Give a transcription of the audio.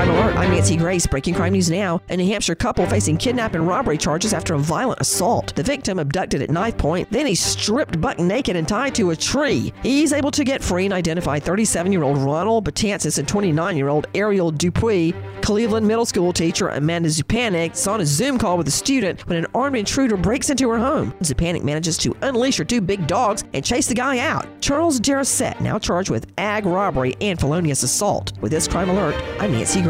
Crime Alert. I'm Nancy Grace. Breaking crime news now. A New Hampshire couple facing kidnap and robbery charges after a violent assault. The victim abducted at knife point, then he's stripped buck naked and tied to a tree. He's able to get free and identify 37 year old Ronald Batansis and 29 year old Ariel Dupuis. Cleveland Middle School teacher Amanda Zupanik saw on a Zoom call with a student when an armed intruder breaks into her home. Zupanik manages to unleash her two big dogs and chase the guy out. Charles Jarrett now charged with ag robbery and felonious assault. With this crime alert, I'm Nancy Grace.